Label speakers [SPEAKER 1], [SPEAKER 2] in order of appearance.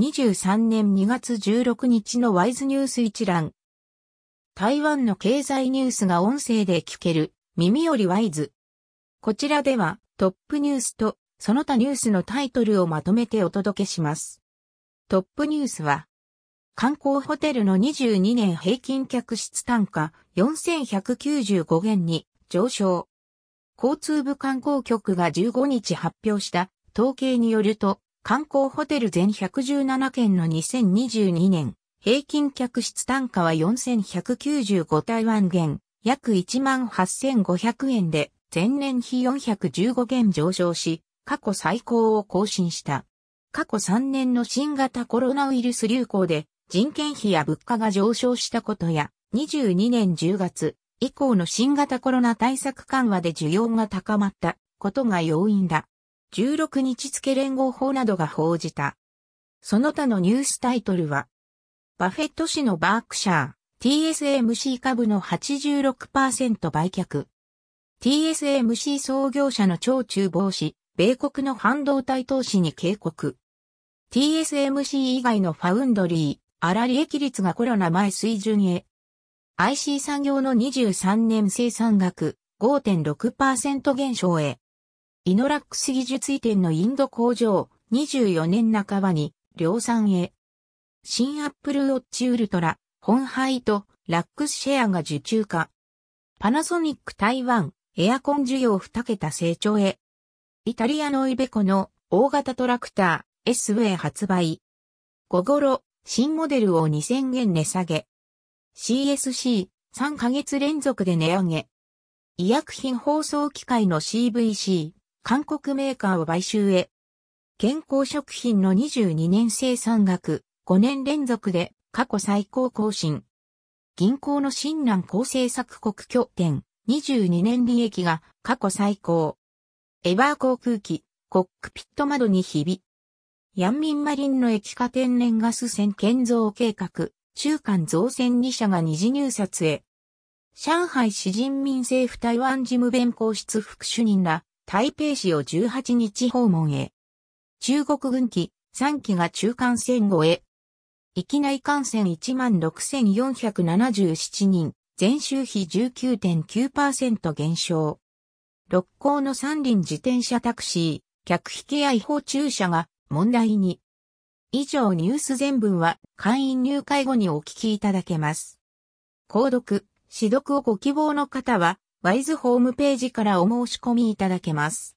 [SPEAKER 1] 2023年2月16日のワイズニュース一覧。台湾の経済ニュースが音声で聞ける耳よりワイズ。こちらではトップニュースとその他ニュースのタイトルをまとめてお届けします。トップニュースは観光ホテルの22年平均客室単価4195元に上昇。交通部観光局が15日発表した統計によると、観光ホテル全117件の2022年、平均客室単価は4195台湾元、約18,500円で、前年比415元上昇し、過去最高を更新した。過去3年の新型コロナウイルス流行で人件費や物価が上昇したことや、22年10月以降の新型コロナ対策緩和で需要が高まったことが要因だ。16日付連合法などが報じた。その他のニュースタイトルは、バフェット氏のバークシャー、TSMC 株の86%売却。TSMC 創業者の超中防止、米国の半導体投資に警告。TSMC 以外のファウンドリー、粗利益率がコロナ前水準へ。IC 産業の23年生産額5.6%減少へ。イノラックス技術移転のインド工場24年半ばに量産へ。新アップルウォッチウルトラ、本イとラックスシェアが受注化。パナソニック台湾エアコン需要2桁成長へ。イタリアのイベコの大型トラクター S ウェイ発売。午後ろ、新モデルを2000円値下げ。CSC3 ヶ月連続で値上げ。医薬品包装機械の CVC、韓国メーカーを買収へ。健康食品の22年生産額、5年連続で過去最高更新。銀行の新南高政策国拠点、22年利益が過去最高。エバー航空機、コックピット窓にひび。ヤンミンマリンの液化天然ガス船建造計画、中間造船2社が二次入札へ。上海市人民政府台湾事務弁公室副主任ら台北市を18日訪問へ。中国軍機3機が中間線後へ。域内感染16,477人、前週比19.9%減少。六甲の三輪自転車タクシー、客引きや違法駐車が問題に。以上ニュース全文は会員入会後にお聞きいただけます。購読、指読をご希望の方は、ワイズホームページからお申し込みいただけます。